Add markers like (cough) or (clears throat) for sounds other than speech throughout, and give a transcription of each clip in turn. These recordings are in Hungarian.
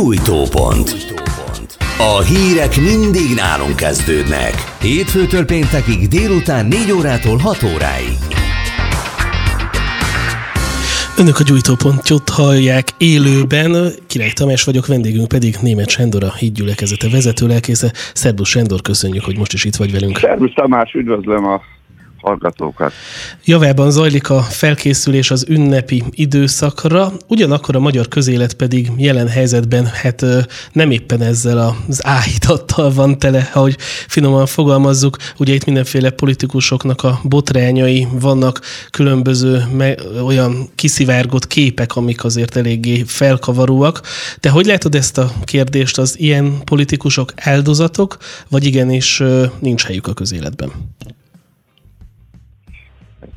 Gyújtópont. A hírek mindig nálunk kezdődnek. Hétfőtől péntekig délután 4 órától 6 óráig. Önök a gyújtópontot hallják élőben. Király Tamás vagyok, vendégünk pedig Német Sándor, a hídgyülekezete vezető lelkésze. Szerbusz Sándor, köszönjük, hogy most is itt vagy velünk. Szerbusz Tamás, üdvözlöm a hallgatókat. Javában zajlik a felkészülés az ünnepi időszakra, ugyanakkor a magyar közélet pedig jelen helyzetben hát nem éppen ezzel az áhítattal van tele, ahogy finoman fogalmazzuk. Ugye itt mindenféle politikusoknak a botrányai vannak, különböző olyan kiszivárgott képek, amik azért eléggé felkavaróak. De hogy látod ezt a kérdést, az ilyen politikusok áldozatok, vagy igenis nincs helyük a közéletben?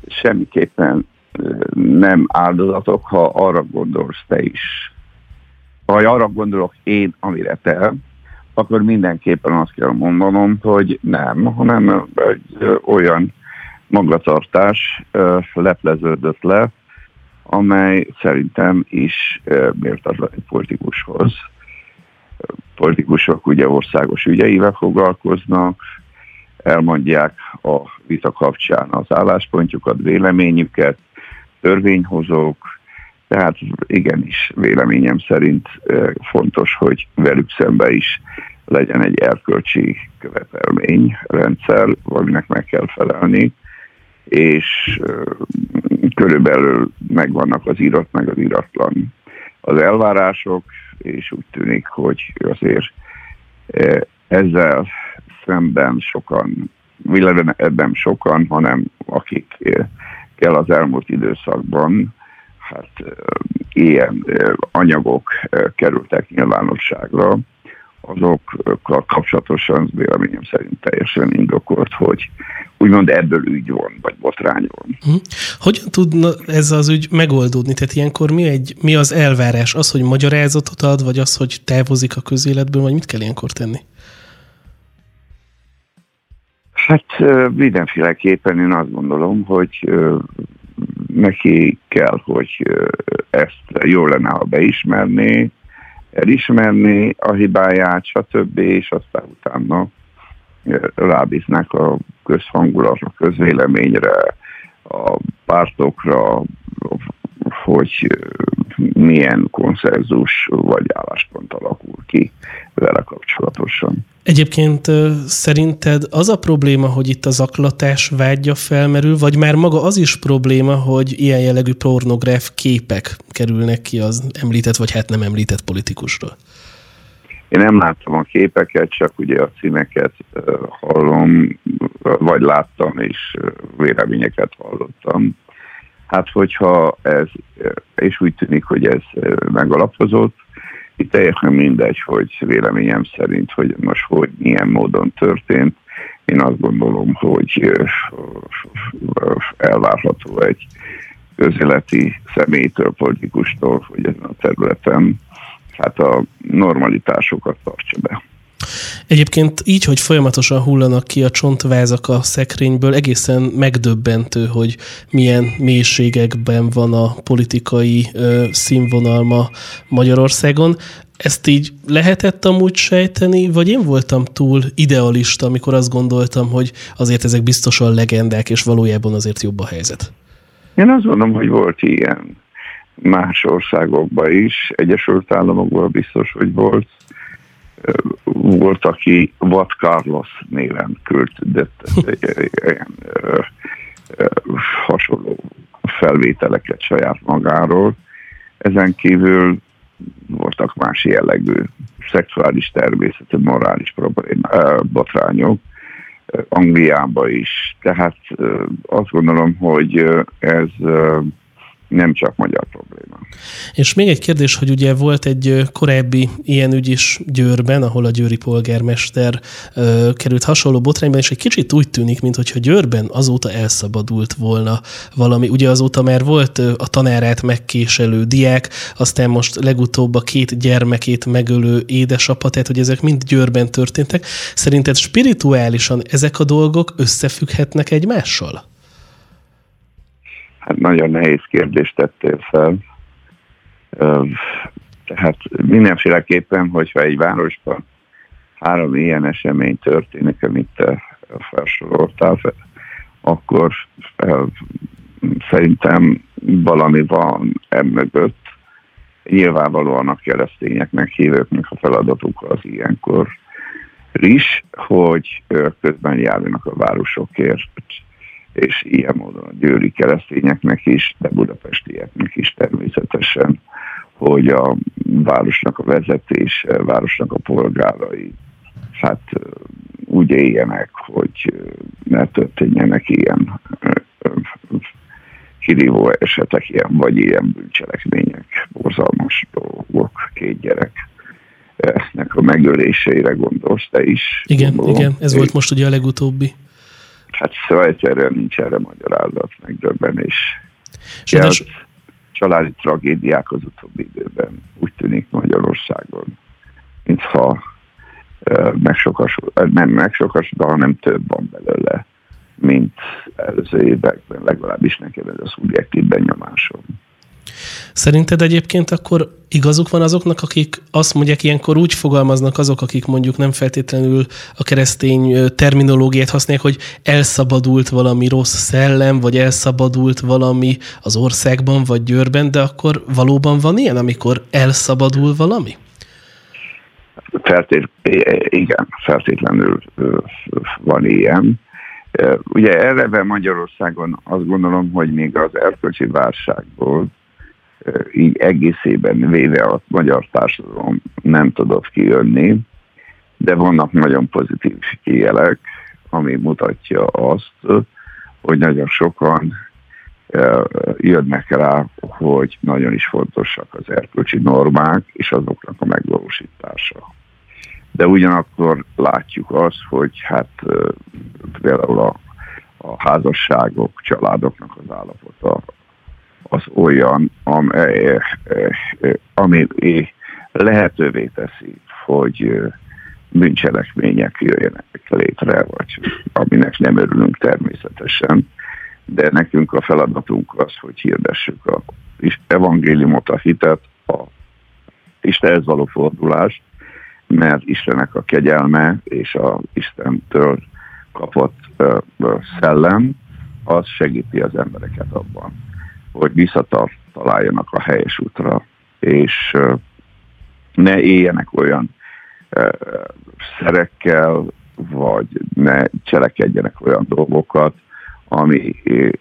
Semmiképpen nem áldozatok, ha arra gondolsz te is. Ha arra gondolok én, amire te, akkor mindenképpen azt kell mondanom, hogy nem, hanem egy olyan magatartás lepleződött le, amely szerintem is méltatlan egy politikushoz. Politikusok ugye országos ügyeivel foglalkoznak, elmondják a vita kapcsán az álláspontjukat, véleményüket, törvényhozók, tehát igenis véleményem szerint fontos, hogy velük szembe is legyen egy erkölcsi követelményrendszer, aminek meg kell felelni, és körülbelül megvannak az írott, meg az iratlan az elvárások, és úgy tűnik, hogy azért ezzel szemben sokan, illetve ebben sokan, hanem akik eh, kell az elmúlt időszakban, hát eh, ilyen eh, anyagok kerültek nyilvánosságra, azokkal kapcsolatosan véleményem szerint teljesen indokolt, hogy úgymond ebből ügy van, vagy botrány van. Hm. Hogyan tudna ez az ügy megoldódni? Tehát ilyenkor mi, egy, mi az elvárás? Az, hogy magyarázatot ad, vagy az, hogy távozik a közéletből, vagy mit kell ilyenkor tenni? Hát mindenféleképpen én azt gondolom, hogy neki kell, hogy ezt jó lenne, ha beismerné, elismerni a hibáját, stb. és aztán utána rábíznak a közhangulatra, közvéleményre, a pártokra, hogy milyen konszenzus vagy álláspont alakul ki vele kapcsolatosan. Egyébként szerinted az a probléma, hogy itt a zaklatás vágya felmerül, vagy már maga az is probléma, hogy ilyen jellegű pornográf képek kerülnek ki az említett, vagy hát nem említett politikusról? Én nem láttam a képeket, csak ugye a címeket hallom, vagy láttam, és véleményeket hallottam. Hát hogyha ez, és úgy tűnik, hogy ez megalapozott, itt teljesen mindegy, hogy véleményem szerint, hogy most hogy milyen módon történt. Én azt gondolom, hogy elvárható egy közéleti személytől, politikustól, hogy ezen a területen hát a normalitásokat tartsa be. Egyébként így, hogy folyamatosan hullanak ki a csontvázak a szekrényből, egészen megdöbbentő, hogy milyen mélységekben van a politikai ö, színvonal ma Magyarországon. Ezt így lehetett amúgy sejteni, vagy én voltam túl idealista, amikor azt gondoltam, hogy azért ezek biztosan legendák, és valójában azért jobb a helyzet? Én azt mondom, hogy volt ilyen más országokban is, Egyesült Államokban biztos, hogy volt, volt, aki Wat Carlos néven küldött ilyen hasonló felvételeket saját magáról. Ezen kívül voltak más jellegű szexuális természetű, morális problém, botrányok, Angliában is. Tehát azt gondolom, hogy ez nem csak magyar probléma. És még egy kérdés, hogy ugye volt egy korábbi ilyen ügy is Győrben, ahol a győri polgármester ö, került hasonló botrányban, és egy kicsit úgy tűnik, mintha Győrben azóta elszabadult volna valami. Ugye azóta már volt a tanárát megkéselő diák, aztán most legutóbb a két gyermekét megölő édesapa, tehát hogy ezek mind Győrben történtek. Szerinted spirituálisan ezek a dolgok összefügghetnek egymással? Hát nagyon nehéz kérdést tettél fel. Tehát mindenféleképpen, hogyha egy városban három ilyen esemény történik, amit te felsoroltál, akkor szerintem valami van emögött. Nyilvánvalóan a keresztényeknek, hívőknek a feladatuk az ilyenkor is, hogy közben járjanak a városokért, és ilyen módon a győri keresztényeknek is, de budapestieknek is természetesen, hogy a városnak a vezetés, városnak a polgárai hát úgy éljenek, hogy ne történjenek ilyen kirívó esetek, ilyen, vagy ilyen bűncselekmények, borzalmas dolgok, két gyerek nek a megöléseire gondolsz te is. Igen, gondolom. igen, ez volt most ugye a legutóbbi. Hát egyszerűen nincs erre magyarázat, megdöbbenés. És ja, családi tragédiák az utóbbi időben úgy tűnik Magyarországon, mintha megsokasod, nem megsokasod, hanem több van belőle, mint előző években, legalábbis nekem ez a szubjektív benyomásom. Szerinted egyébként akkor igazuk van azoknak, akik azt mondják, ilyenkor úgy fogalmaznak azok, akik mondjuk nem feltétlenül a keresztény terminológiát használják, hogy elszabadult valami rossz szellem, vagy elszabadult valami az országban, vagy Győrben, de akkor valóban van ilyen, amikor elszabadul valami? Feltét, igen, feltétlenül van ilyen. Ugye erre Magyarországon azt gondolom, hogy még az erkölcsi válságból így egészében véve a magyar társadalom nem tudott kijönni, de vannak nagyon pozitív jelek, ami mutatja azt, hogy nagyon sokan jönnek rá, hogy nagyon is fontosak az erkölcsi normák és azoknak a megvalósítása. De ugyanakkor látjuk azt, hogy hát például a, a házasságok, családoknak az állapota az olyan, ami, ami lehetővé teszi, hogy bűncselekmények jöjjenek létre, vagy aminek nem örülünk természetesen, de nekünk a feladatunk az, hogy hirdessük a evangéliumot, a hitet, a Istenhez való fordulást, mert Istennek a kegyelme és a Istentől kapott szellem, az segíti az embereket abban, hogy visszataláljanak a helyes útra, és ne éljenek olyan szerekkel, vagy ne cselekedjenek olyan dolgokat, ami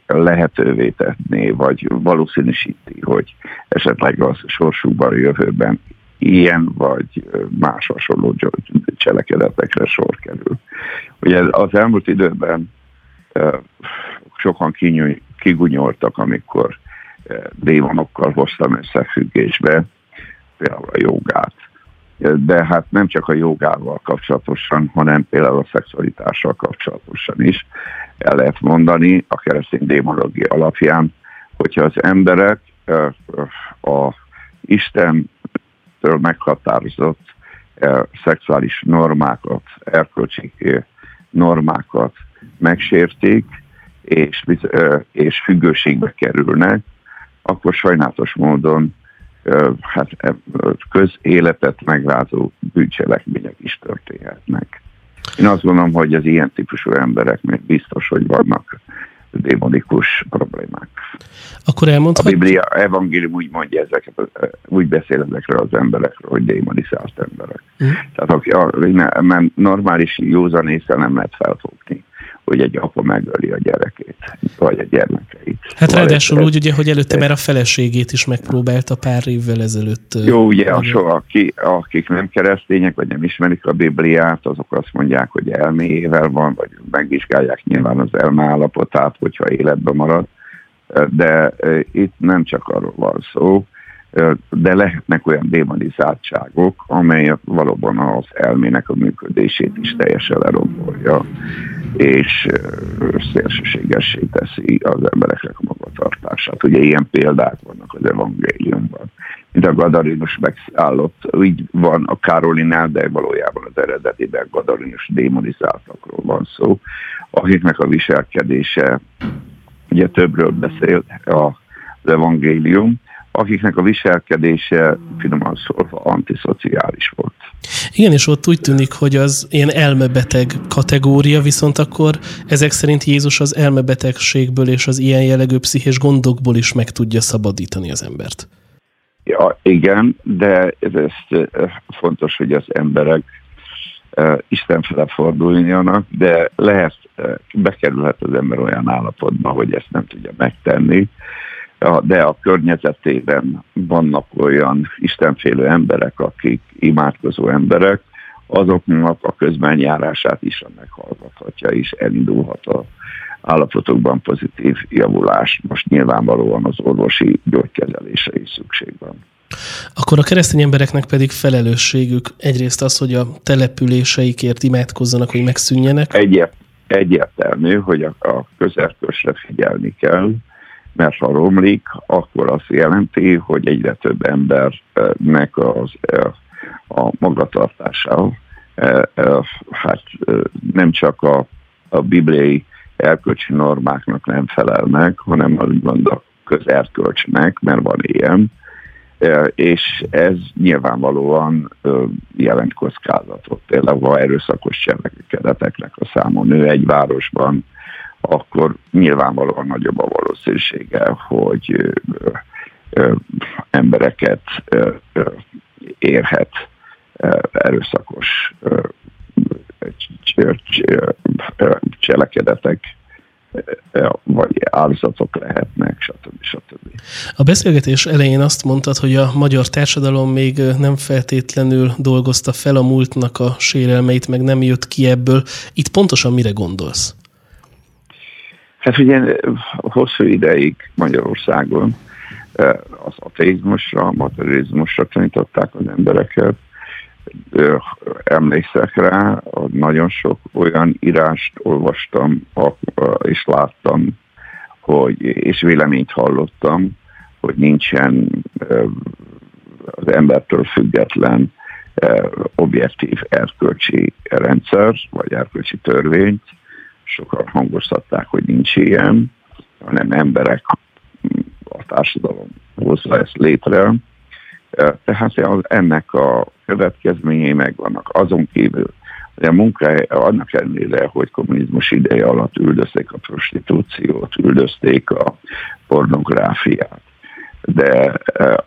lehetővé tenné, vagy valószínűsíti, hogy esetleg az sorsukban a jövőben ilyen vagy más hasonló cselekedetekre sor kerül. Ugye az elmúlt időben sokan kigunyoltak, amikor démonokkal hoztam összefüggésbe, például a jogát. De hát nem csak a jogával kapcsolatosan, hanem például a szexualitással kapcsolatosan is el lehet mondani a keresztény démonológia alapján, hogyha az emberek a Istentől meghatározott szexuális normákat, erkölcsi normákat megsértik, és, és függőségbe kerülnek, akkor sajnálatos módon hát közéletet megrázó bűncselekmények is történhetnek. Én azt gondolom, hogy az ilyen típusú emberek még biztos, hogy vannak démonikus problémák. Akkor elmondhat... A Biblia evangélium úgy mondja ezeket, úgy beszél ezekről az emberekről, hogy démonizált emberek. Mm. Tehát aki, a, normális józan észre nem lehet felfogni hogy egy apa megöli a gyerekét, vagy a gyermekeit. Hát szóval ráadásul ez, úgy, ugye, hogy előtte már a feleségét is megpróbálta pár évvel ezelőtt. Jó, ugye, a so, aki, akik nem keresztények, vagy nem ismerik a Bibliát, azok azt mondják, hogy elméjével van, vagy megvizsgálják nyilván az elme állapotát, hogyha életben marad. De itt nem csak arról van szó, de lehetnek olyan démonizáltságok, amelyek valóban az elmének a működését is teljesen lerombolja és szélsőségessé teszi az embereknek a magatartását. Ugye ilyen példák vannak az evangéliumban. Mint a Gadarinus megszállott, így van a Károlinál, de valójában az eredetiben Gadarinus démonizáltakról van szó, akiknek a viselkedése ugye többről beszél az evangélium, akiknek a viselkedése finoman szólva antiszociális volt. Igen, és ott úgy tűnik, hogy az ilyen elmebeteg kategória, viszont akkor ezek szerint Jézus az elmebetegségből és az ilyen jellegű pszichés gondokból is meg tudja szabadítani az embert. Ja, igen, de ez, ez fontos, hogy az emberek uh, Isten fele forduljanak, de lehet, uh, bekerülhet az ember olyan állapotba, hogy ezt nem tudja megtenni, de a környezetében vannak olyan istenfélő emberek, akik imádkozó emberek, azoknak a közbenjárását is meghallgathatja, és elindulhat a állapotokban pozitív javulás. Most nyilvánvalóan az orvosi gyógykezelésre is szükség van. Akkor a keresztény embereknek pedig felelősségük egyrészt az, hogy a településeikért imádkozzanak, hogy megszűnjenek. Egyért, egyértelmű, hogy a, a közelkösre figyelni kell, mert ha romlik, akkor azt jelenti, hogy egyre több embernek az, a magatartása hát nem csak a, a bibliai erkölcsi normáknak nem felel meg, hanem az úgymond a közerkölcsnek, mert van ilyen, és ez nyilvánvalóan jelent kockázatot. Például, ha erőszakos cselekedeteknek a száma nő egy városban, akkor nyilvánvalóan nagyobb a valószínűsége, hogy embereket érhet erőszakos cselekedetek vagy áldozatok lehetnek, stb. stb. A beszélgetés elején azt mondtad, hogy a magyar társadalom még nem feltétlenül dolgozta fel a múltnak a sérelmeit, meg nem jött ki ebből. Itt pontosan mire gondolsz? Hát ugye hosszú ideig Magyarországon az ateizmusra, materializmusra tanították az embereket. Emlékszek rá, nagyon sok olyan írást olvastam és láttam, hogy, és véleményt hallottam, hogy nincsen az embertől független objektív erkölcsi rendszer, vagy erkölcsi törvényt, sokan hangoztatták, hogy nincs ilyen, hanem emberek a társadalom hozza ezt létre. Tehát ennek a következményei megvannak. Azon kívül, hogy a munkája annak ellenére, hogy kommunizmus ideje alatt üldözték a prostitúciót, üldözték a pornográfiát, de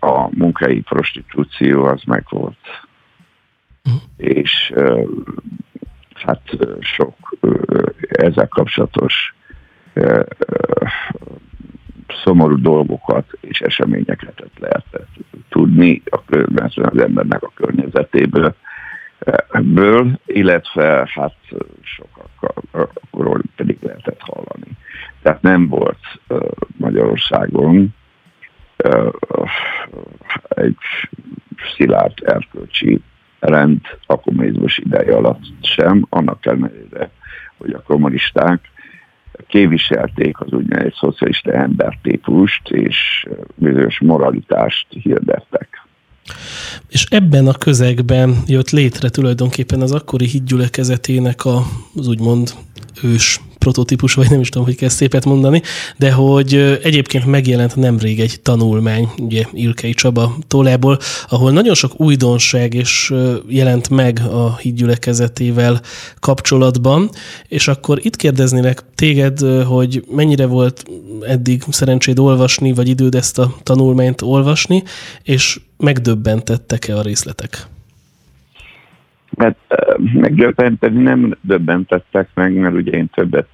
a munkai prostitúció az meg volt. Uh-huh. És hát sok ezzel kapcsolatos szomorú dolgokat és eseményeket lehetett tudni az embernek a környezetéből, ből, illetve hát sokakkal pedig lehetett hallani. Tehát nem volt Magyarországon egy szilárd erkölcsi rend a kommunizmus ideje alatt sem, annak ellenére, hogy a kommunisták képviselték az úgynevezett szocialista embertípust, és bizonyos moralitást hirdettek. És ebben a közegben jött létre tulajdonképpen az akkori hídgyülekezetének az úgymond ős prototípus, vagy nem is tudom, hogy kell szépet mondani, de hogy egyébként megjelent nemrég egy tanulmány, ugye Ilkei Csaba tollából, ahol nagyon sok újdonság is jelent meg a hídgyülekezetével kapcsolatban, és akkor itt kérdeznélek téged, hogy mennyire volt eddig szerencséd olvasni, vagy időd ezt a tanulmányt olvasni, és megdöbbentettek-e a részletek? Mert megdöbbenteni nem döbbentettek meg, mert ugye én többet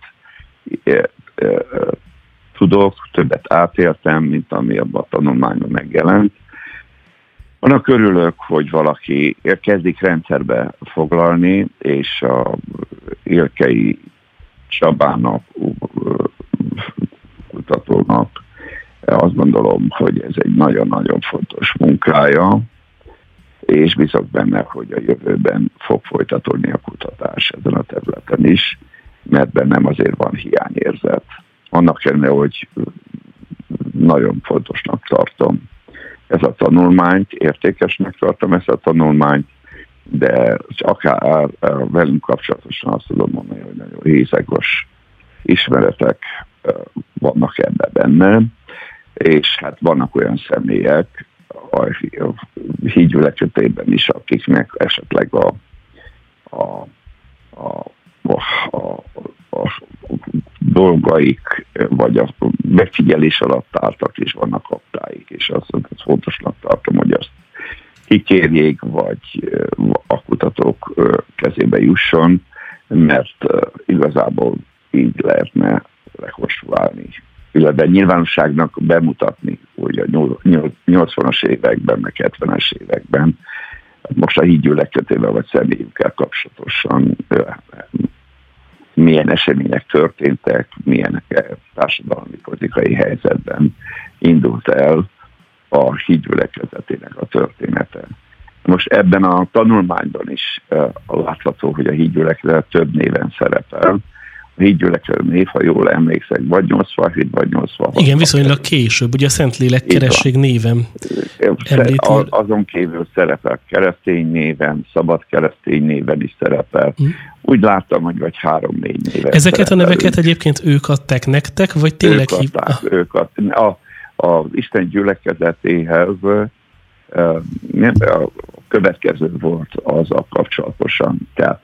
tudok, többet átéltem, mint ami abban a tanulmányban megjelent. Annak örülök, hogy valaki kezdik rendszerbe foglalni, és a Ilkei Csabának, kutatónak azt gondolom, hogy ez egy nagyon-nagyon fontos munkája, és bizok benne, hogy a jövőben fog folytatódni a kutatás ezen a területen is, mert bennem azért van hiányérzet. Annak ellenére, hogy nagyon fontosnak tartom ez a tanulmányt, értékesnek tartom ezt a tanulmányt, de akár velünk kapcsolatosan azt tudom mondani, hogy nagyon hézegos ismeretek vannak ebben benne. és hát vannak olyan személyek a hídgyülekezetében is, akiknek esetleg a, a, a, a, a, a dolgaik, vagy a megfigyelés alatt álltak, és vannak aktáik, és azt, azt fontosnak tartom, hogy azt kikérjék, vagy a kutatók kezébe jusson, mert igazából így lehetne rekonstruálni, illetve nyilvánosságnak bemutatni, hogy a 80-as években, meg 70-es években, most a hídgyűlöletetével vagy személyükkel kapcsolatosan milyen események történtek, milyen társadalmi politikai helyzetben indult el a hídgyülekezetének a története. Most ebben a tanulmányban is látható, hogy a hídgyülekezet több néven szerepel. A hídgyülekezet név, ha jól emlékszek, vagy 87, vagy 86. Igen, viszonylag később, ugye a Szentlélek keresség néven említi. Azon kívül szerepel keresztény néven, szabad keresztény néven is szerepel. Mm. Úgy láttam, hogy vagy három-négy néven Ezeket a neveket egyébként ők adták nektek, vagy tényleg ők adták, hív... ők adták. A, az Isten gyülekezetéhez a következő volt az a kapcsolatosan. Tehát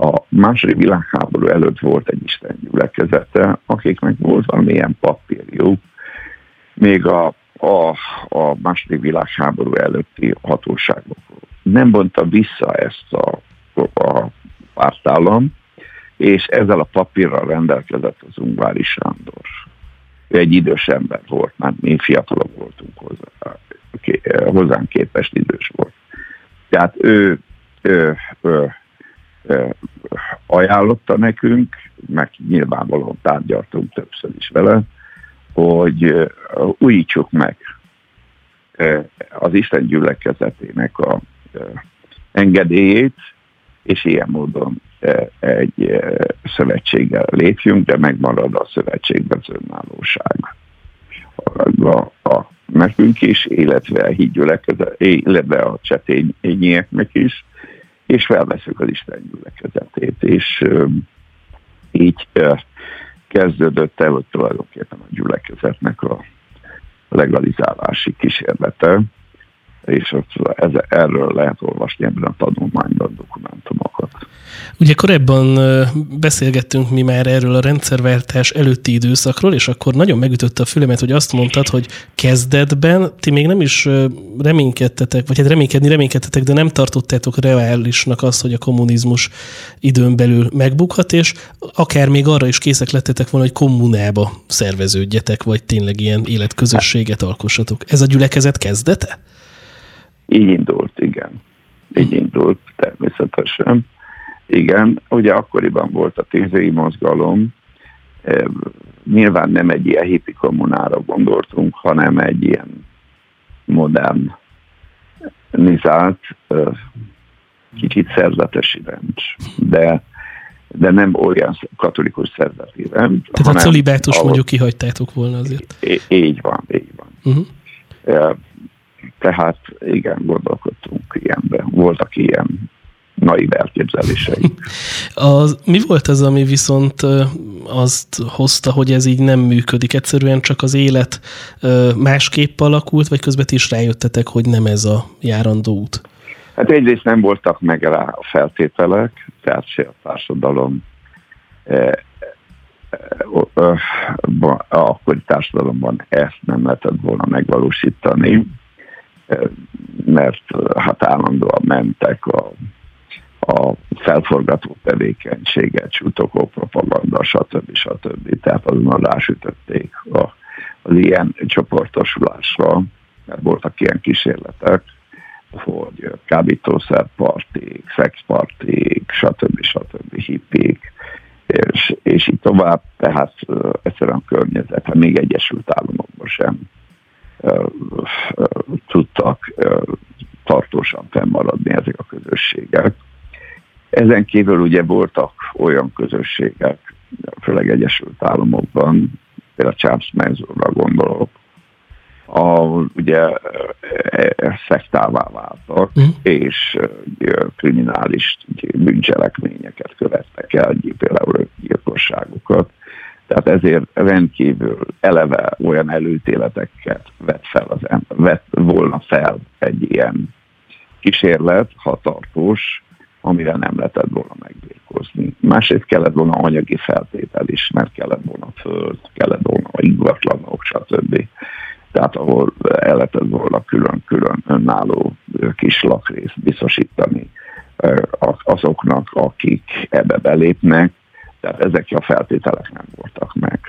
a második világháború előtt volt egy Isten gyülekezete, akiknek volt valamilyen papírjuk, még a, a, a második világháború előtti hatóságok nem mondta vissza ezt a, a pártállam, és ezzel a papírral rendelkezett az Ungvári Sándor. Ő egy idős ember volt, már mi fiatalok voltunk hozzá, hozzánk képest idős volt. Tehát ő, ő, ő ajánlotta nekünk, meg nyilvánvalóan tárgyaltunk többször is vele, hogy újítsuk meg az Isten gyülekezetének a engedélyét, és ilyen módon egy szövetséggel lépjünk, de megmarad a szövetségben az önállóság. A, a, nekünk is, illetve a hídgyülekezet, illetve a csetényieknek is, és felveszünk az Isten gyülekezetét, és így kezdődött el, hogy tulajdonképpen a gyülekezetnek a legalizálási kísérlete, és ez, erről lehet olvasni ebben a tanulmányban dokumentumokat. Ugye korábban beszélgettünk mi már erről a rendszerváltás előtti időszakról, és akkor nagyon megütötte a fülemet, hogy azt mondtad, hogy kezdetben ti még nem is reménykedtetek, vagy hát reménykedni reménykedtetek, de nem tartottátok reálisnak azt, hogy a kommunizmus időn belül megbukhat, és akár még arra is készek lettetek volna, hogy kommunába szerveződjetek, vagy tényleg ilyen életközösséget alkossatok. Ez a gyülekezet kezdete? Így indult, igen. Így indult természetesen. Igen, ugye akkoriban volt a tízői mozgalom, nyilván nem egy ilyen hippi kommunára gondoltunk, hanem egy ilyen modern, nizált, kicsit szerzetesi rend. De, de nem olyan katolikus szerzeti rend. Tehát a celibátus ahol... mondjuk kihagytátok volna azért. Így van, így van. Uh-huh. Tehát igen, gondolkodtunk ilyenben. Voltak ilyen naiv elképzelései. (laughs) Az, mi volt az, ami viszont azt hozta, hogy ez így nem működik? Egyszerűen csak az élet másképp alakult, vagy közben is rájöttetek, hogy nem ez a járandó út? Hát egyrészt nem voltak meg rá a feltételek, tehát se a társadalom a akkori társadalomban ezt nem lehetett volna megvalósítani mert hát állandóan mentek a, a felforgató tevékenységet, csutokó propaganda, stb. stb. Tehát azonnal rásütötték a, az ilyen csoportosulásra, mert voltak ilyen kísérletek, hogy kábítószerpartik, szexpartik, stb. stb. hippik, és, és így tovább, tehát egyszerűen a környezet, hát még Egyesült Államokban sem tudtak tartósan fennmaradni ezek a közösségek. Ezen kívül ugye voltak olyan közösségek, főleg Egyesült Államokban, például Charles Manson-ra gondolok, a, ugye szektává váltak, mm. és kriminális bűncselekményeket követtek el, például gyilkosságokat. Tehát ezért rendkívül eleve olyan előtéleteket vett, fel az, vett volna fel egy ilyen kísérlet, hatartós, amire nem lehetett volna megbírkozni. Másrészt kellett volna anyagi feltétel is, mert kellett volna föld, kellett volna ingatlanok, stb. Tehát ahol el lehetett volna külön-külön önálló kis lakrészt biztosítani azoknak, akik ebbe belépnek, tehát ezek a feltételek nem voltak meg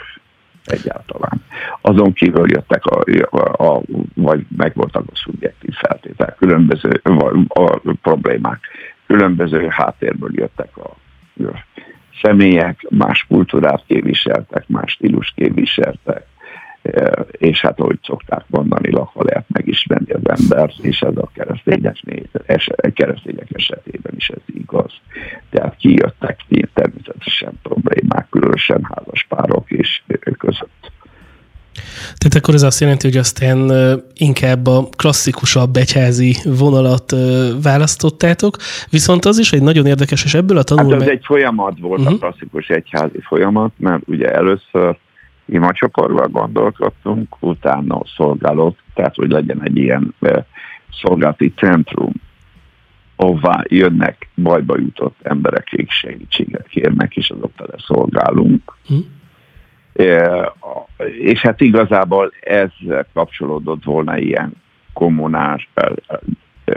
egyáltalán. Azon kívül jöttek a, a, a vagy meg voltak a szubjektív feltételek, különböző a, a problémák, különböző háttérből jöttek a, a személyek, más kultúrát képviseltek, más stílus képviseltek, és hát ahogy szokták mondani, lakva lehet megismerni az embert, és ez a keresztények, keresztények esetében is ez igaz. Tehát kijöttek természetesen problémák, különösen házas párok és között. Tehát akkor ez azt jelenti, hogy aztán inkább a klasszikusabb egyházi vonalat választottátok, viszont az is egy nagyon érdekes, és ebből a tanulmány... Hát ez egy folyamat volt uh-huh. a mhm. klasszikus egyházi folyamat, mert ugye először imacsoporban gondolkodtunk, utána szolgálok, tehát hogy legyen egy ilyen szolgálati centrum, ahová jönnek bajba jutott emberek, akik segítséget kérnek, és azok fele szolgálunk. Hm. E, és hát igazából ez kapcsolódott volna ilyen kommunás, e,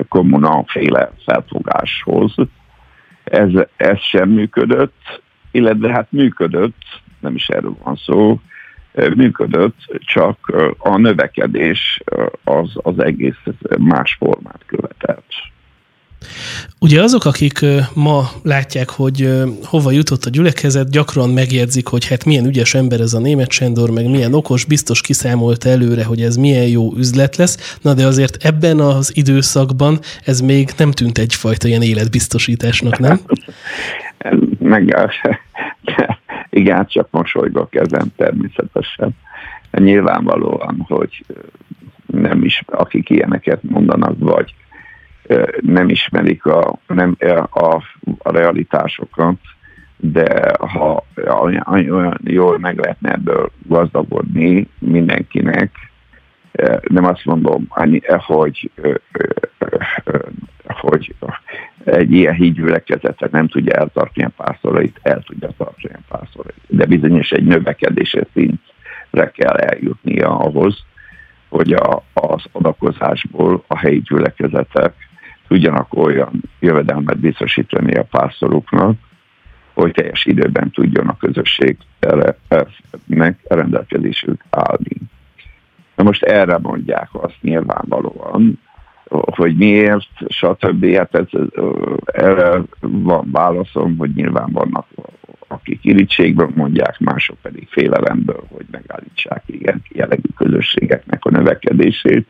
kommunaféle felfogáshoz. Ez, ez sem működött, illetve hát működött, nem is erről van szó, működött, csak a növekedés az, az egész más formát követett. Ugye azok, akik ma látják, hogy hova jutott a gyülekezet, gyakran megjegyzik, hogy hát milyen ügyes ember ez a német Sendor, meg milyen okos, biztos kiszámolt előre, hogy ez milyen jó üzlet lesz. Na de azért ebben az időszakban ez még nem tűnt egyfajta ilyen életbiztosításnak, nem? (laughs) Meg, igen, csak mosolygok ezen természetesen. Nyilvánvalóan, hogy nem is, akik ilyeneket mondanak, vagy nem ismerik a, nem, a, a realitásokat, de ha olyan jól meg lehetne ebből gazdagodni mindenkinek, nem azt mondom, hogy, hogy egy ilyen hídgyülekezetet nem tudja eltartani a pászorait, el tudja tartani a pászorait. De bizonyos egy növekedési szintre kell eljutnia ahhoz, hogy a, az adakozásból a helyi gyülekezetek tudjanak olyan jövedelmet biztosítani a pásztoruknak, hogy teljes időben tudjon a közösség meg rendelkezésük állni. Na most erre mondják azt nyilvánvalóan, hogy miért, stb. Hát ez, erre van válaszom, hogy nyilván vannak, akik irítségből mondják, mások pedig félelemből, hogy megállítsák ilyen jellegű közösségeknek a növekedését.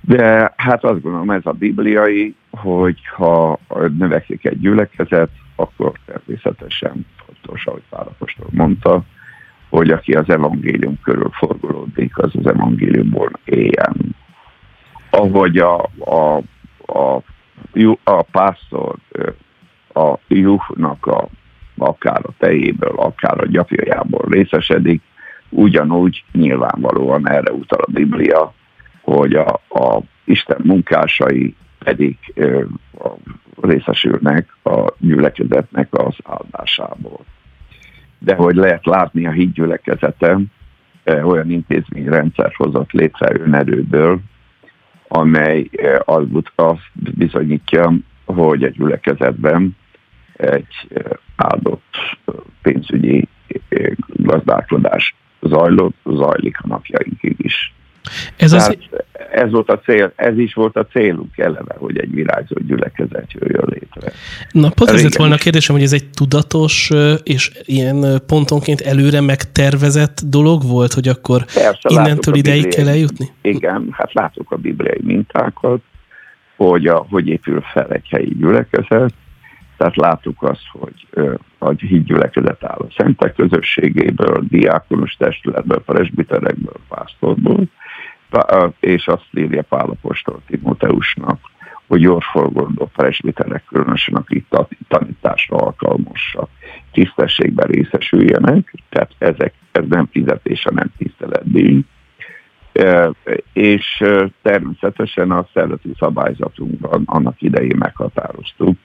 De hát azt gondolom ez a bibliai, hogy ha növekszik egy gyülekezet, akkor természetesen fontos, ahogy Pálapostól mondta, hogy aki az evangélium körül forgolódik, az az evangéliumból éljen. Ahogy a, a, a, a pásztor a juhnak a, akár a tejéből, akár a gyapjajából részesedik, ugyanúgy nyilvánvalóan erre utal a Biblia, hogy a, a Isten munkásai pedig ö, a, részesülnek a gyülekezetnek az áldásából. De hogy lehet látni a hídgyülekezetem, olyan intézményrendszer hozott létre önerőből, amely az, azt bizonyítja, hogy egy gyülekezetben egy áldott pénzügyi gazdálkodás zajlott, zajlik a napjainkig is. Ez, az... ez volt a cél, ez is volt a célunk eleve, hogy egy virágzó gyülekezet jöjjön létre. Na, pont ez lett volna a kérdésem, hogy ez egy tudatos és ilyen pontonként előre megtervezett dolog volt, hogy akkor Persze, innentől ideig kell eljutni? Igen, hát látok a bibliai mintákat, hogy, a, hogy épül fel egy helyi gyülekezet, tehát láttuk azt, hogy a hídgyülekezet áll a szentek közösségéből, diákonos testületből, presbiterekből, pásztorból, és azt írja Pálapostól Timóteusnak, hogy gyorforgondó presbiterek különösen, akik tanításra alkalmasak. tisztességben részesüljenek, tehát ezek, ez nem fizetés, hanem tiszteletdíj. És természetesen a szervezeti szabályzatunkban annak idején meghatároztuk,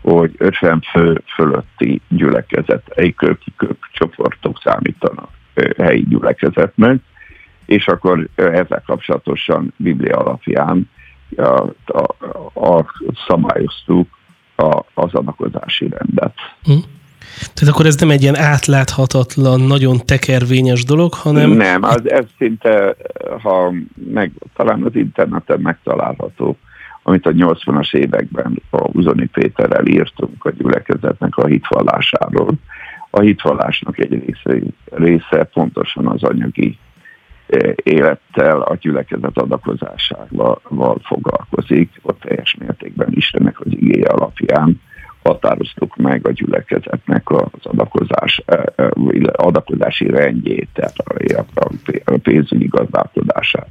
hogy 50 fő fölötti gyülekezet, kök csoportok számítanak helyi gyülekezetnek, és akkor ezzel kapcsolatosan Biblia alapján a, a, a, szabályoztuk a, az adakozási rendet. Hm. Tehát akkor ez nem egy ilyen átláthatatlan, nagyon tekervényes dolog, hanem... Nem, az, ez szinte, ha meg, talán az interneten megtalálható, amit a 80-as években a Uzoni Péterrel írtunk a gyülekezetnek a hitvallásáról. A hitvallásnak egy része, része pontosan az anyagi élettel, a gyülekezet adakozásával foglalkozik, ott teljes mértékben Istennek az igéje alapján határoztuk meg a gyülekezetnek az adakozás, e, e, adakozási rendjét, tehát a pénzügyi gazdálkodását.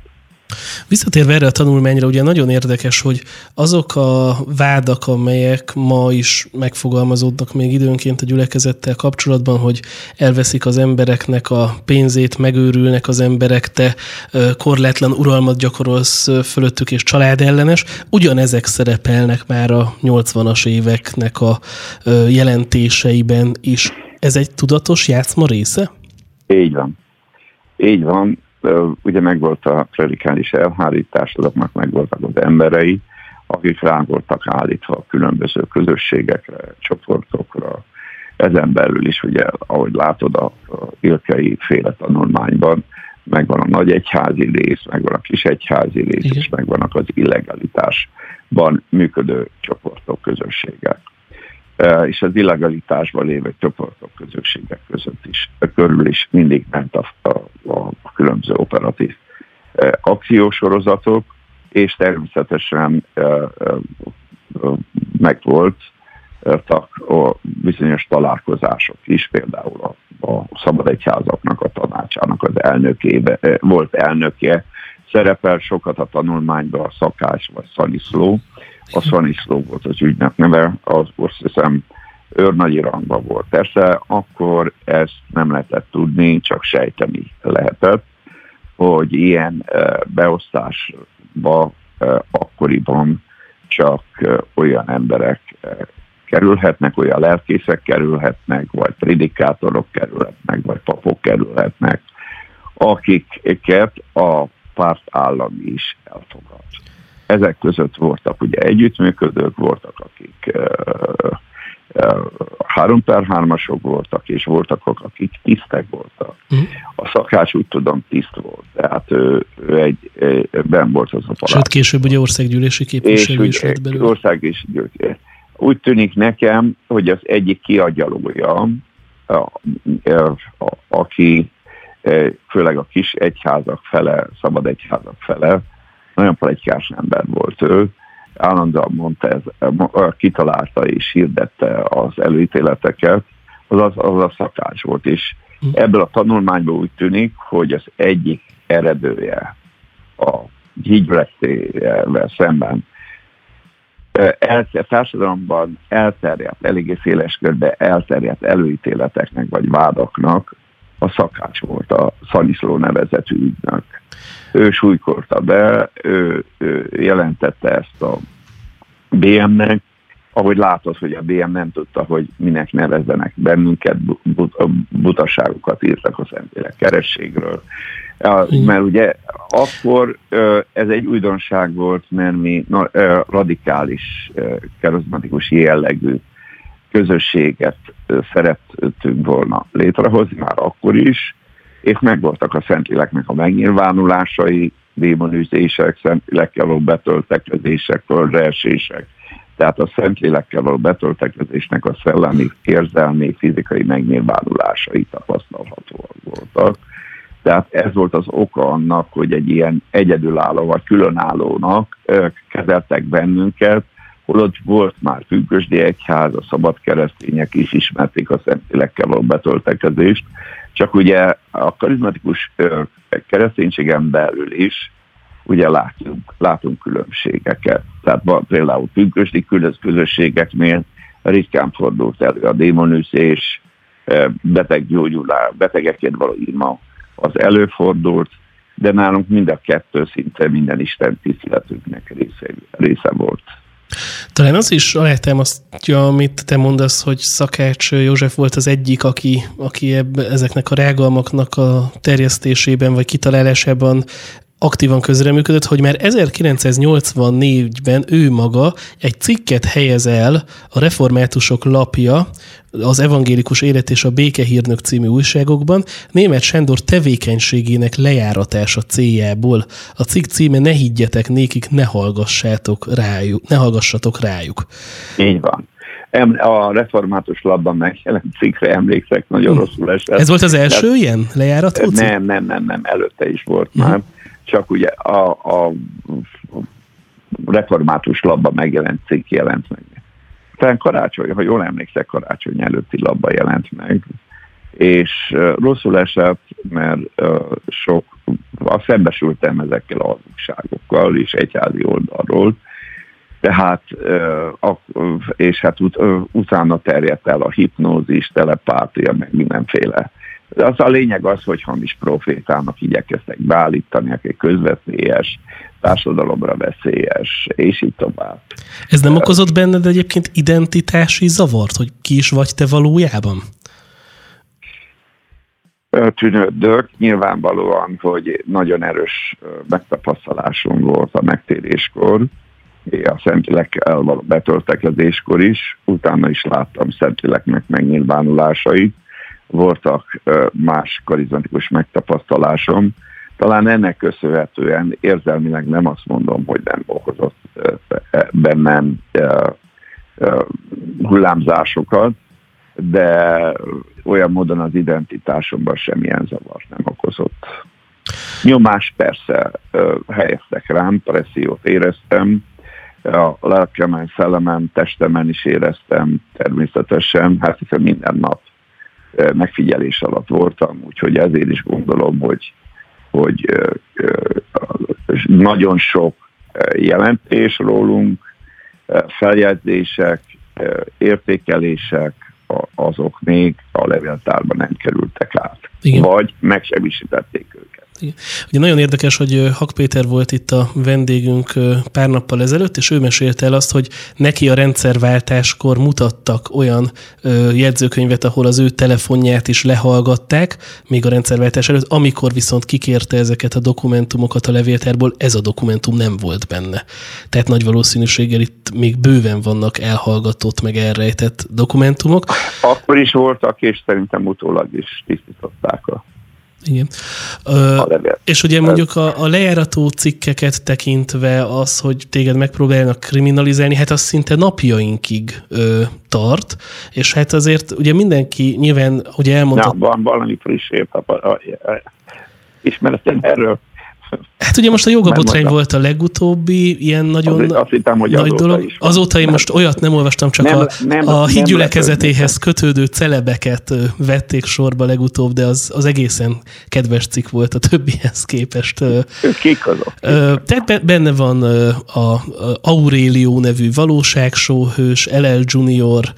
Visszatérve erre a tanulmányra, ugye nagyon érdekes, hogy azok a vádak, amelyek ma is megfogalmazódnak még időnként a gyülekezettel kapcsolatban, hogy elveszik az embereknek a pénzét, megőrülnek az emberek, te korlátlan uralmat gyakorolsz fölöttük és családellenes, ugyanezek szerepelnek már a 80-as éveknek a jelentéseiben is. Ez egy tudatos játszma része? Így van. Így van ugye megvolt a klerikális elhárítás, azoknak megvoltak az emberei, akik rá voltak állítva a különböző közösségekre, csoportokra. Ezen belül is, ugye, ahogy látod a, Ilkei féle tanulmányban, megvan a nagy egyházi rész, megvan a kis egyházi rész, Igen. és megvannak az illegalitásban működő csoportok, közösségek és az illegalitásban lévő csoportok, közösségek között is, körül is mindig ment a, a, a különböző operatív akciósorozatok, és természetesen megvolt bizonyos találkozások is, például a, a Szabad Egyházaknak a tanácsának az elnökébe, volt elnöke, szerepel sokat a tanulmányban a Szakás vagy Szaniszló, a Szaniszló volt az ügynek neve, az azt hiszem őrnagyi rangban volt. Persze akkor ezt nem lehetett tudni, csak sejteni lehetett, hogy ilyen beosztásba akkoriban csak olyan emberek kerülhetnek, olyan lelkészek kerülhetnek, vagy predikátorok kerülhetnek, vagy papok kerülhetnek, akiket a párt állam is elfogad. Ezek között voltak ugye együttműködők, voltak akik három per hármasok voltak, és voltak akik tisztek voltak. Uh-huh. A szakács úgy tudom tiszt volt, tehát ő, ő egy, ben volt az a palát. Sőt, később ugye országgyűlési képviselő is volt belőle. Országgyűlési Úgy tűnik nekem, hogy az egyik kiagyalója, a, a, a, aki főleg a kis egyházak fele, szabad egyházak fele, nagyon plegykás ember volt ő, állandóan mondta, ez, kitalálta és hirdette az előítéleteket, az, az, az a szakács volt, és ebből a tanulmányból úgy tűnik, hogy az egyik eredője a hígyvesztével szemben el, társadalomban elterjedt, eléggé széles körbe elterjedt előítéleteknek vagy vádaknak a szakács volt a Szaniszló nevezetű ügynök. Ő súlykolta be, ő, ő jelentette ezt a BM-nek, ahogy látod, hogy a BM nem tudta, hogy minek nevezzenek bennünket, but, butaságokat írtak a Szentlélek kerességről. Mert ugye akkor ez egy újdonság volt, mert mi radikális, karizmatikus jellegű közösséget szerettünk volna létrehozni már akkor is, és megvoltak a Szentléleknek a megnyilvánulásai, démonüzések, Szentlélekkel való betöltekezések, földreesések. Tehát a Szentlélekkel való betöltekezésnek a szellemi, érzelmi, fizikai megnyilvánulásai tapasztalhatóak voltak. Tehát ez volt az oka annak, hogy egy ilyen egyedülálló vagy különállónak kezeltek bennünket, holott volt már függösdi egyház, a szabad keresztények is ismerték a szentlélekkel való betöltekezést, csak ugye a karizmatikus kereszténységen belül is ugye látunk, látunk különbségeket. Tehát van, például függösdi közösségeknél ritkán fordult elő a démonüzés, beteggyógyulás, betegekért való ima az előfordult, de nálunk mind a kettő szinte minden Isten tiszteletünknek része, része volt. Talán az is alátámasztja, amit te mondasz, hogy Szakács József volt az egyik, aki, aki ebb, ezeknek a rágalmaknak a terjesztésében vagy kitalálásában aktívan közreműködött, hogy már 1984-ben ő maga egy cikket helyez el a reformátusok lapja, az Evangélikus Élet és a Békehírnök című újságokban német Sándor tevékenységének lejáratása céljából. A cikk címe Ne higgyetek nékik, ne hallgassátok rájuk. Ne hallgassatok rájuk. Így van. A református labban megjelent cikkre emlékszek, nagyon hm. rosszul esett. Ez volt az első Tehát, ilyen lejárató cikk? Nem, nem, nem, nem, előtte is volt hm. már. Csak ugye a, a református labban megjelent cikk jelent meg talán karácsony, ha jól emlékszek, karácsony előtti labba jelent meg, és uh, rosszul esett, mert uh, sok, a szembesültem ezekkel a hazugságokkal és egyházi oldalról, tehát, uh, és hát ut, uh, utána terjedt el a hipnózis, telepátia, meg mindenféle. Az a lényeg az, hogy hamis profétának igyekeztek beállítani, aki közveszélyes, társadalomra veszélyes, és így tovább. Ez nem okozott benned egyébként identitási zavart, hogy ki is vagy te valójában? Tűnődök, nyilvánvalóan, hogy nagyon erős megtapasztalásom volt a megtéréskor, a Szentlélekkel való betöltekezéskor is, utána is láttam Szentléleknek megnyilvánulásait, voltak más karizmatikus megtapasztalásom, talán ennek köszönhetően érzelmileg nem azt mondom, hogy nem okozott bennem hullámzásokat, de olyan módon az identitásomban semmilyen zavart nem okozott. Nyomás persze helyeztek rám, pressziót éreztem, a lelkemen, szellemen, testemen is éreztem természetesen, hát hiszen minden nap megfigyelés alatt voltam, úgyhogy ezért is gondolom, hogy hogy nagyon sok jelentés rólunk, feljegyzések, értékelések, azok még a levéltárban nem kerültek át. Igen. Vagy megsemmisítették őket. Ugye nagyon érdekes, hogy Hak Péter volt itt a vendégünk pár nappal ezelőtt, és ő mesélte el azt, hogy neki a rendszerváltáskor mutattak olyan jegyzőkönyvet, ahol az ő telefonját is lehallgatták, még a rendszerváltás előtt, amikor viszont kikérte ezeket a dokumentumokat a levéltárból, ez a dokumentum nem volt benne. Tehát nagy valószínűséggel itt még bőven vannak elhallgatott, meg elrejtett dokumentumok. Akkor is voltak, és szerintem utólag is tisztították a igen. Ö, és ugye mondjuk a, a lejárató cikkeket tekintve az, hogy téged megpróbálnak kriminalizálni, hát az szinte napjainkig ö, tart, és hát azért ugye mindenki nyilván, ugye elmondta... Ja, van valami friss ismeretem erről. Hát ugye most a jogabotrány volt a legutóbbi ilyen nagyon azt, azt hittem, hogy nagy azóta dolog. Is azóta én nem. most olyat nem olvastam, csak nem, a, nem, a hídgyülekezetéhez kötődő celebeket vették sorba legutóbb, de az, az egészen kedves cikk volt a többihez képest. Kik azok? Tehát benne van a Aurelio nevű valóságsóhős, LL Junior,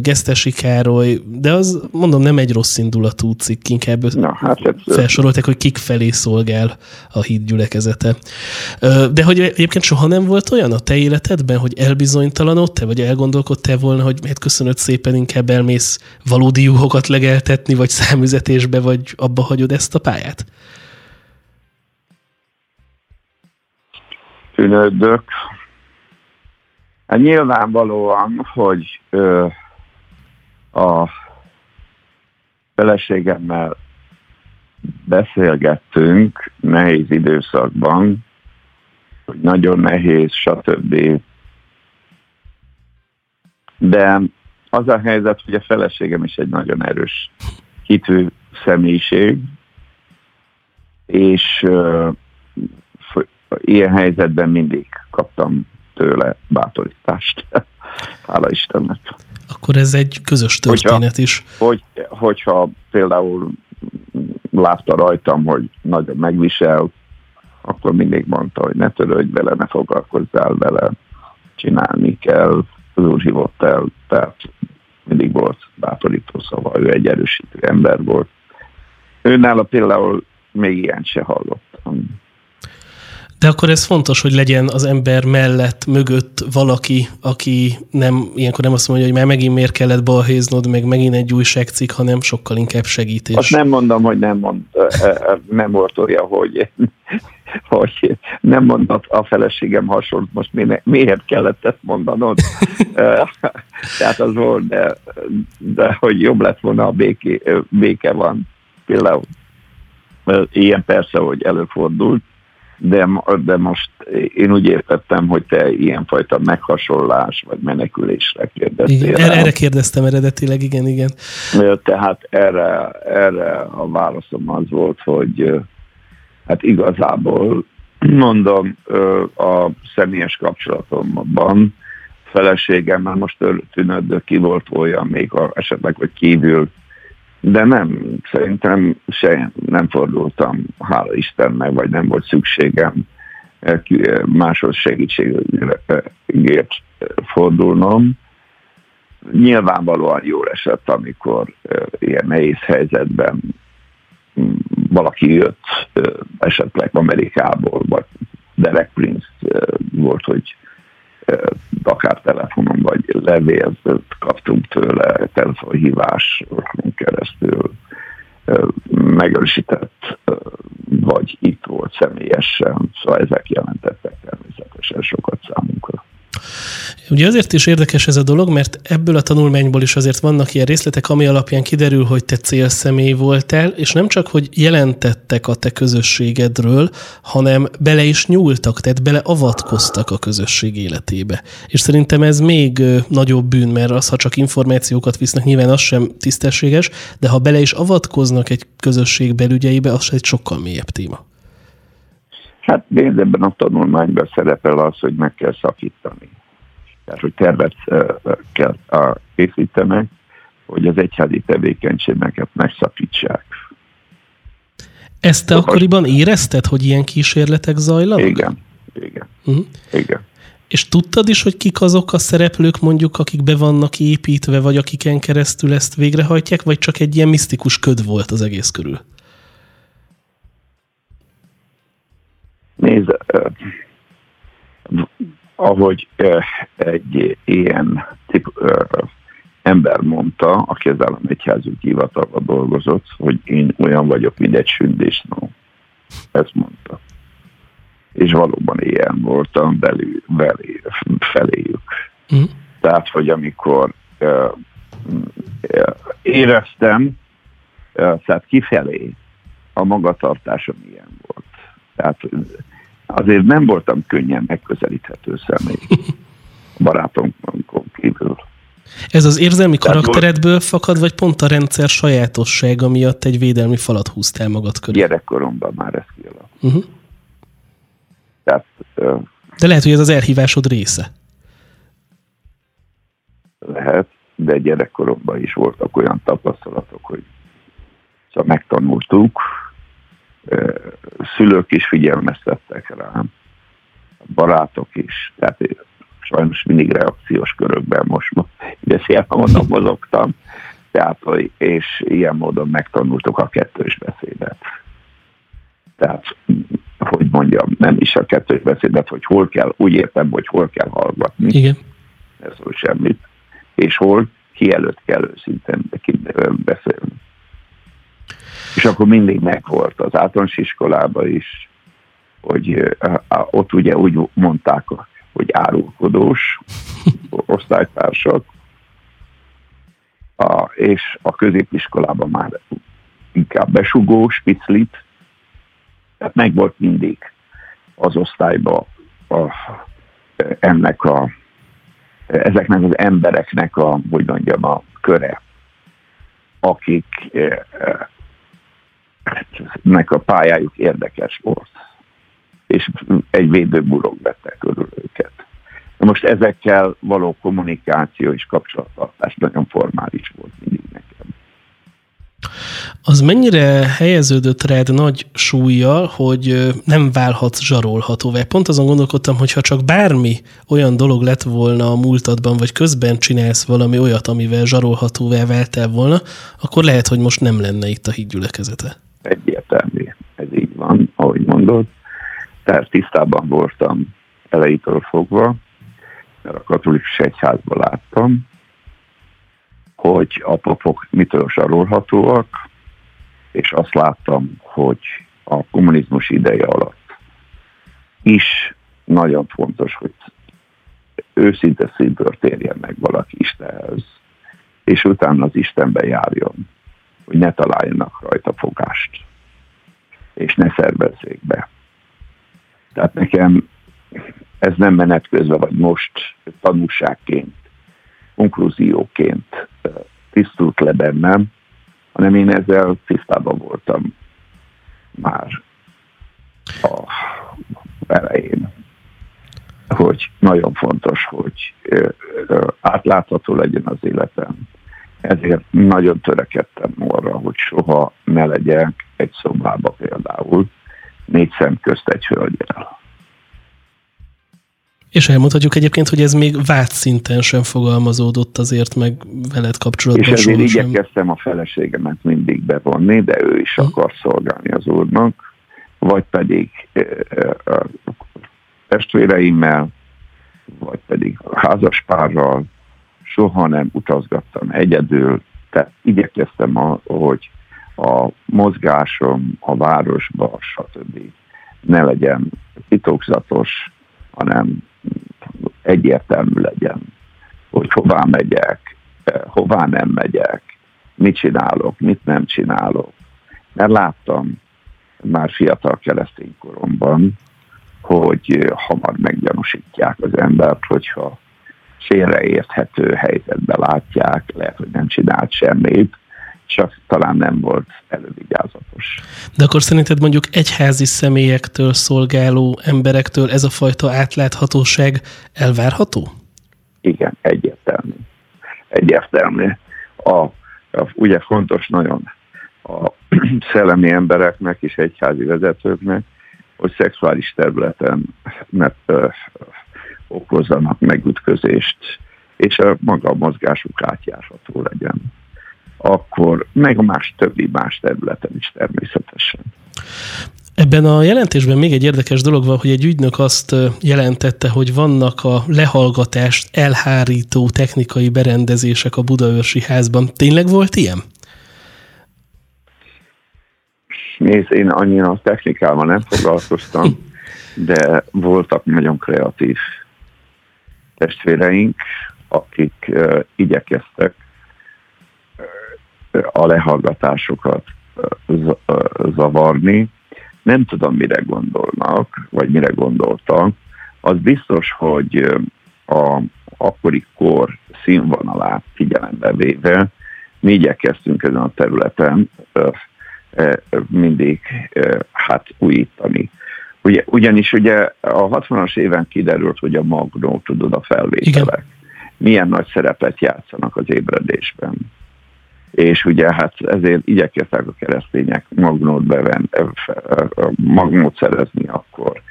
Gesztesi Károly, de az mondom nem egy rossz indulatú cikk, inkább Na, hát felsorolták, hogy kik felé szolgál a híd gyülekezete. De hogy egyébként soha nem volt olyan a te életedben, hogy elbizonytalanodtál, vagy elgondolkodtál volna, hogy hát köszönöd szépen, inkább elmész valódi juhokat legeltetni, vagy számüzetésbe, vagy abba hagyod ezt a pályát? Tűnődök. Hát nyilvánvalóan, hogy ö, a feleségemmel beszélgettünk nehéz időszakban, hogy nagyon nehéz, stb. De az a helyzet, hogy a feleségem is egy nagyon erős hitű személyiség, és uh, ilyen helyzetben mindig kaptam tőle bátorítást. (laughs) Hála Istennek. Akkor ez egy közös történet hogyha, is. Hogy, hogyha például látta rajtam, hogy nagyon megvisel, akkor mindig mondta, hogy ne törődj vele, ne foglalkozzál vele, csinálni kell, az úr hívott el, tehát mindig volt bátorító szava, ő egy erősítő ember volt. Őnála például még ilyen se hallottam. De akkor ez fontos, hogy legyen az ember mellett, mögött valaki, aki nem, ilyenkor nem azt mondja, hogy már megint miért kellett balhéznod, meg megint egy újságcikk, hanem sokkal inkább segítés. Azt nem mondom, hogy nem, mond, nem volt olyan, hogy, (laughs) hogy nem mondott a feleségem hasonlót, most miért kellett ezt mondanod? (laughs) Tehát az volt, de, de hogy jobb lett volna, a béké, béke van például. Ilyen persze, hogy előfordult, de, de most én úgy értettem, hogy te ilyenfajta meghasonlás vagy menekülésre kérdeztél. Igen, erre kérdeztem eredetileg, igen, igen. Tehát erre, erre a válaszom az volt, hogy hát igazából (clears throat) mondom, a személyes kapcsolatomban feleségemmel most tűnődő ki volt olyan még a, esetleg, hogy kívül de nem, szerintem se nem fordultam, hála Istennek, vagy nem volt szükségem eh, eh, máshoz segítségért fordulnom. Nyilvánvalóan jól esett, amikor eh, ilyen nehéz helyzetben mm, valaki jött esetleg Amerikából, vagy Derek Prince volt, hogy akár telefonon vagy levélt kaptunk tőle, telefonhíváson keresztül megerősített, vagy itt volt személyesen, szóval ezek jelentettek természetesen sokat számunkra. Ugye azért is érdekes ez a dolog, mert ebből a tanulmányból is azért vannak ilyen részletek, ami alapján kiderül, hogy te célszemély voltál, és nem csak, hogy jelentettek a te közösségedről, hanem bele is nyúltak, tehát beleavatkoztak a közösség életébe. És szerintem ez még nagyobb bűn, mert az, ha csak információkat visznek, nyilván az sem tisztességes, de ha bele is avatkoznak egy közösség belügyeibe, az egy sokkal mélyebb téma. Hát nézd, ebben a tanulmányban szerepel az, hogy meg kell szakítani. Tehát, hogy tervet kell készítenek, hogy az egyházi tevékenységeket megszakítsák. Ezt te akkoriban érezted, hogy ilyen kísérletek zajlanak? Igen, igen, uh-huh. igen. És tudtad is, hogy kik azok a szereplők mondjuk, akik be vannak építve, vagy akiken keresztül ezt végrehajtják, vagy csak egy ilyen misztikus köd volt az egész körül? Nézd, ahogy egy ilyen tip, ember mondta, aki az államegyházügyi hivatalban dolgozott, hogy én olyan vagyok, mint egy sündésznó. Ezt mondta. És valóban ilyen voltam belül, belül feléjük. Mm. Tehát, hogy amikor uh, éreztem, uh, tehát kifelé a magatartásom ilyen volt. Tehát azért nem voltam könnyen megközelíthető személy (laughs) barátomkon kívül. Ez az érzelmi karakteredből fakad, vagy pont a rendszer sajátossága miatt egy védelmi falat húztál magad körül? Gyerekkoromban már ez kialakult. Uh-huh. Tehát, uh, de lehet, hogy ez az elhívásod része. Lehet, de gyerekkoromban is voltak olyan tapasztalatok, hogy szóval megtanultuk, szülők is figyelmeztettek rám, barátok is, tehát sajnos mindig reakciós körökben most ide szépen mondom, mozogtam, tehát, és ilyen módon megtanultuk a kettős beszédet. Tehát, hogy mondjam, nem is a kettős beszédet, hogy hol kell, úgy értem, hogy hol kell hallgatni. Igen. Ez szól semmit. És hol ki előtt kell őszintén beszélni és akkor mindig megvolt az általános iskolában is, hogy ott ugye úgy mondták, hogy árulkodós osztálytársak, a, és a középiskolában már inkább besugó, spiclit, tehát meg volt mindig az osztályban a, ennek a, ezeknek az embereknek a, hogy mondjam, a köre, akik nek a pályájuk érdekes volt. És egy védőburok vette körül őket. Most ezekkel való kommunikáció és kapcsolattartás nagyon formális volt mindig nekem. Az mennyire helyeződött rád nagy súlya, hogy nem válhatsz zsarolhatóvá? Pont azon gondolkodtam, hogy ha csak bármi olyan dolog lett volna a múltadban, vagy közben csinálsz valami olyat, amivel zsarolhatóvá váltál volna, akkor lehet, hogy most nem lenne itt a hídgyülekezete. Egyértelmű. Ez így van, ahogy mondod. Tehát tisztában voltam elejétől fogva, mert a katolikus egyházban láttam, hogy a papok mitől zsarolhatóak, és azt láttam, hogy a kommunizmus ideje alatt is nagyon fontos, hogy őszinte szívből térjen meg valaki Istenhez, és utána az Istenbe járjon, hogy ne találjanak rajta fogást, és ne szervezzék be. Tehát nekem ez nem menet közben, vagy most tanúságként, konklúzióként tisztult le bennem, hanem én ezzel tisztában voltam már a elején, hogy nagyon fontos, hogy átlátható legyen az életem. Ezért nagyon törekedtem arra, hogy soha ne legyek egy szobába például négy szem közt egy hölgyel. És elmondhatjuk egyébként, hogy ez még vád szinten sem fogalmazódott azért meg veled kapcsolatban. És ezért igyekeztem a feleségemet mindig bevonni, de ő is akar szolgálni az úrnak, vagy pedig a testvéreimmel, vagy pedig a házaspárral, soha nem utazgattam egyedül, tehát igyekeztem, a, hogy a mozgásom a városba, stb. ne legyen titokzatos, hanem egyértelmű legyen, hogy hová megyek, eh, hová nem megyek, mit csinálok, mit nem csinálok. Mert láttam már fiatal keresztény koromban, hogy hamar meggyanúsítják az embert, hogyha félreérthető helyzetbe látják, lehet, hogy nem csinált semmit, csak talán nem volt elővigyázatos. De akkor szerinted mondjuk egyházi személyektől szolgáló emberektől ez a fajta átláthatóság elvárható? Igen, egyértelmű. Egyértelmű. A, a, ugye fontos nagyon a (clears throat) szellemi embereknek és egyházi vezetőknek, hogy szexuális területen mert, okozzanak megütközést, és a maga a mozgásuk átjárható legyen akkor meg a más többi más területen is természetesen. Ebben a jelentésben még egy érdekes dolog van, hogy egy ügynök azt jelentette, hogy vannak a lehallgatást elhárító technikai berendezések a Budaörsi házban. Tényleg volt ilyen? Nézd, én annyira a technikával nem foglalkoztam, (laughs) de voltak nagyon kreatív testvéreink, akik igyekeztek a lehallgatásokat zavarni. Nem tudom, mire gondolnak, vagy mire gondoltak. Az biztos, hogy a akkori kor színvonalát figyelembe véve mi igyekeztünk ezen a területen mindig hát újítani. Ugye, ugyanis ugye a 60-as éven kiderült, hogy a magnó, tudod, a felvételek Igen. milyen nagy szerepet játszanak az ébredésben és ugye hát ezért igyekeztek a keresztények magnót, beven, magnót szerezni akkor,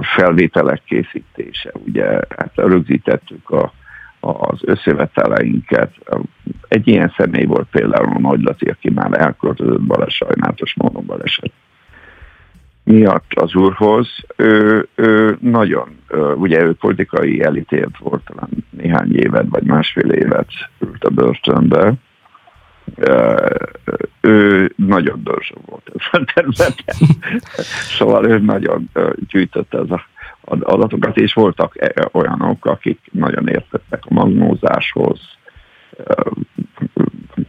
felvételek készítése, ugye hát rögzítettük a, az összeveteleinket. Egy ilyen személy volt például a Nagy Laci, aki már elköltözött bale, sajnálatos módon baleset miatt az úrhoz. Ő, ő nagyon, ugye ő politikai elítélt volt, talán néhány évet vagy másfél évet ült a börtönbe, ő nagyon dörzső volt ezen a területen. (laughs) szóval ő nagyon gyűjtötte az adatokat, és voltak e, olyanok, akik nagyon értettek a magnózáshoz,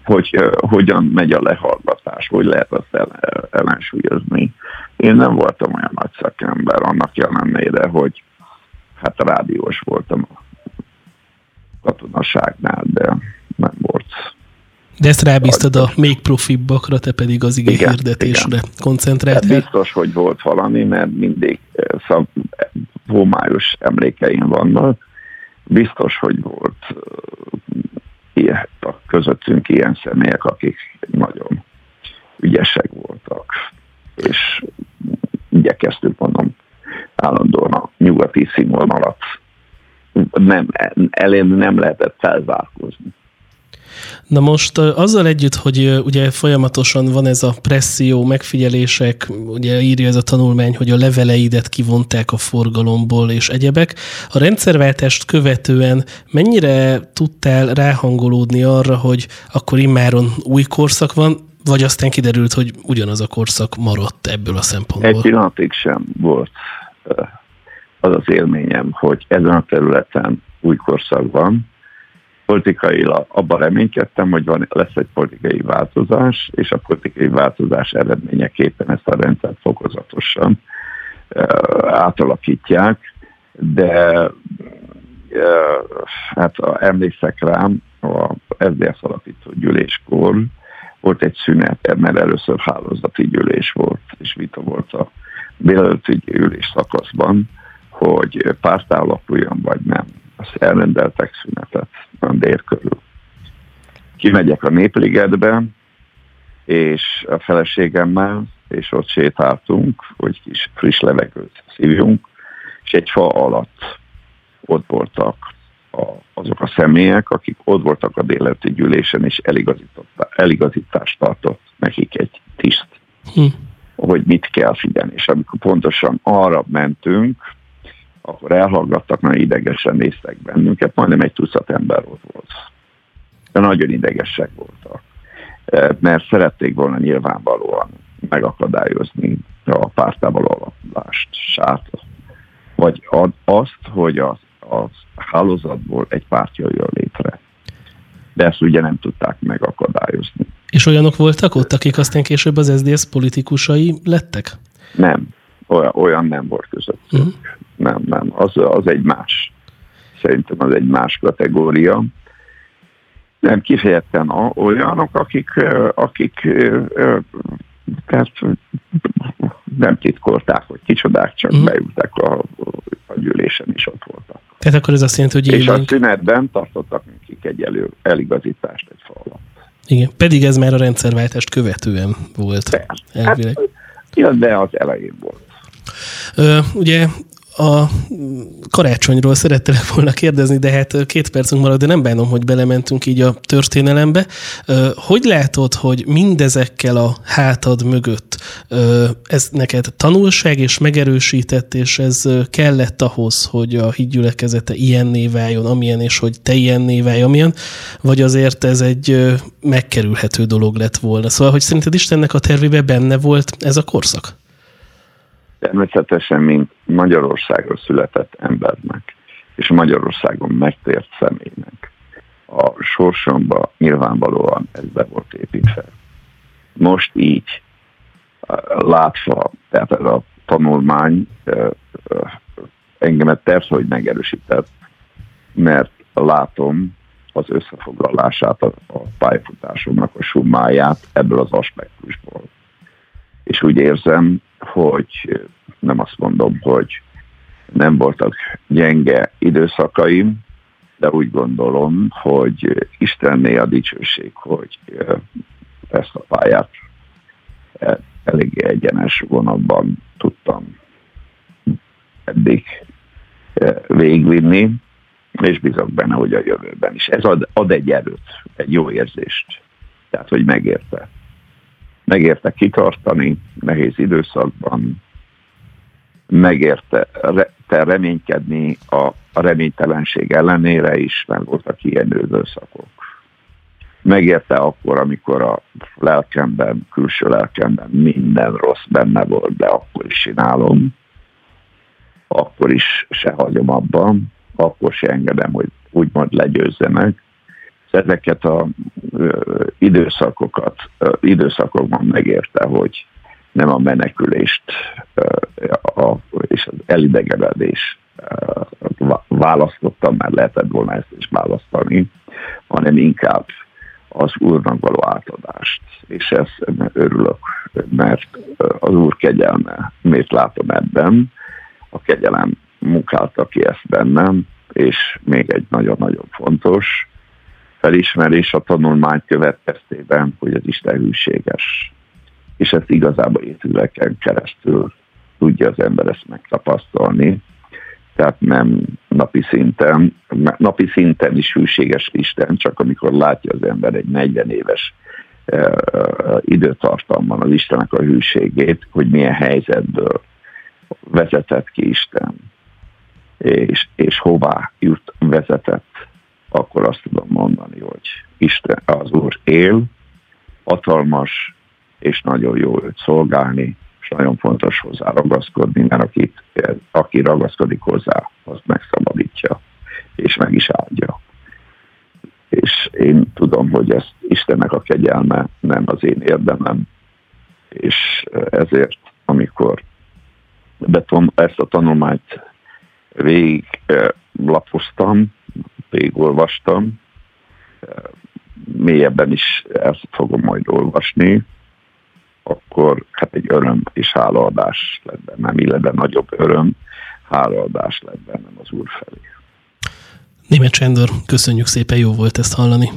hogy hogyan megy a lehallgatás, hogy lehet azt ellensúlyozni. Én nem voltam olyan nagy szakember, annak jelenére, hogy hát a rádiós voltam a katonaságnál, de nem volt de ezt rábíztad a még profibbakra, te pedig az igény hirdetésre koncentráltál. Hát biztos, hogy volt valami, mert mindig eh, szab, homályos emlékeim vannak. Biztos, hogy volt uh, ilyen, közöttünk ilyen személyek, akik nagyon ügyesek voltak, és igyekeztük, mondom, állandóan a nyugati színvonalat nem, elén nem lehetett felzárkózni. Na most azzal együtt, hogy ugye folyamatosan van ez a presszió, megfigyelések, ugye írja ez a tanulmány, hogy a leveleidet kivonták a forgalomból és egyebek. A rendszerváltást követően mennyire tudtál ráhangolódni arra, hogy akkor immáron új korszak van, vagy aztán kiderült, hogy ugyanaz a korszak maradt ebből a szempontból? Egy pillanatig sem volt az az élményem, hogy ezen a területen új korszak van, politikailag abban reménykedtem, hogy van, lesz egy politikai változás, és a politikai változás eredményeképpen ezt a rendszert fokozatosan átalakítják, de hát emlékszek rám, a SZDSZ alapító gyűléskor volt egy szünet, mert először hálózati gyűlés volt, és vita volt a délelőtti gyűlés szakaszban, hogy párt alakuljon, vagy nem azt elrendeltek szünetet a dél körül. Kimegyek a Népligetbe, és a feleségemmel, és ott sétáltunk, hogy kis friss levegőt szívjunk, és egy fa alatt ott voltak a, azok a személyek, akik ott voltak a délelőtti gyűlésen, és eligazítást tartott nekik egy tiszt, hm. hogy mit kell figyelni. És amikor pontosan arra mentünk, akkor elhallgattak, nagyon idegesen néztek bennünket, majdnem egy tucat ember ott volt. De nagyon idegesek voltak, e, mert szerették volna nyilvánvalóan megakadályozni a pártával alakulást, sát, vagy azt, hogy az, az hálózatból egy pártja jön létre. De ezt ugye nem tudták megakadályozni. És olyanok voltak ott, akik aztán később az SZDSZ politikusai lettek? Nem, olyan, olyan nem volt közöttük. Uh-huh nem, nem, az, az egy más. Szerintem az egy más kategória. Nem kifejezetten olyanok, akik, akik tehát nem titkolták, hogy kicsodák, csak uh-huh. beültek a, a gyűlésen, is ott voltak. Tehát akkor ez azt jelenti, hogy És élénk... a szünetben tartottak nekik egy elő, eligazítást egy fal alatt. Igen, pedig ez már a rendszerváltást követően volt. Elvileg. Hát, ja, de az elején volt. Ö, ugye a karácsonyról szerettelek volna kérdezni, de hát két percünk marad, de nem bánom, hogy belementünk így a történelembe. Hogy látod, hogy mindezekkel a hátad mögött ez neked tanulság és megerősített, és ez kellett ahhoz, hogy a hídgyülekezete ilyenné váljon, amilyen, és hogy te ilyenné válj, amilyen, vagy azért ez egy megkerülhető dolog lett volna. Szóval, hogy szerinted Istennek a tervében benne volt ez a korszak? Természetesen, mint Magyarországon született embernek, és Magyarországon megtért személynek. A sorsomba nyilvánvalóan ez be volt építve. Most így látva, tehát ez a tanulmány engemet persze, hogy megerősített, mert látom az összefoglalását, a pályafutásomnak a summáját ebből az aspektusból. És úgy érzem, hogy nem azt mondom, hogy nem voltak gyenge időszakaim, de úgy gondolom, hogy Istenné a dicsőség, hogy ezt a pályát eléggé egyenes vonatban tudtam eddig végvinni, és bízok benne, hogy a jövőben is. Ez ad, ad egy erőt, egy jó érzést. Tehát, hogy megérte megérte kitartani nehéz időszakban, megérte te reménykedni a, a reménytelenség ellenére is, mert voltak ilyen időszakok. Megérte akkor, amikor a lelkemben, külső lelkemben minden rossz benne volt, de akkor is csinálom, akkor is se hagyom abban, akkor se engedem, hogy úgymond legyőzzenek, ezeket a időszakokat, időszakokban megérte, hogy nem a menekülést a, és az elidegenedés választottam, mert lehetett volna ezt is választani, hanem inkább az Úrnak való átadást. És ezt örülök, mert az Úr kegyelme, miért látom ebben, a kegyelem munkálta ki ezt bennem, és még egy nagyon-nagyon fontos, felismerés a tanulmány következtében, hogy az Isten hűséges. és ezt igazából évtizedeken keresztül tudja az ember ezt megtapasztalni. Tehát nem napi szinten, napi szinten is hűséges Isten, csak amikor látja az ember egy 40 éves uh, időtartamban az Istenek a hűségét, hogy milyen helyzetből vezetett ki Isten, és, és hová jut vezetett, akkor azt tudom mondani, hogy Isten, az Úr él, hatalmas, és nagyon jó őt szolgálni, és nagyon fontos hozzá ragaszkodni, mert akit, aki ragaszkodik hozzá, azt megszabadítja, és meg is áldja. És én tudom, hogy ez Istennek a kegyelme nem az én érdemem, és ezért, amikor beton, ezt a tanulmányt végig lapoztam, végigolvastam, mélyebben is ezt fogom majd olvasni, akkor hát egy öröm és hálaadás lett bennem, illetve nagyobb öröm, hálaadás lett bennem az Úr felé. Német Sándor, köszönjük szépen, jó volt ezt hallani.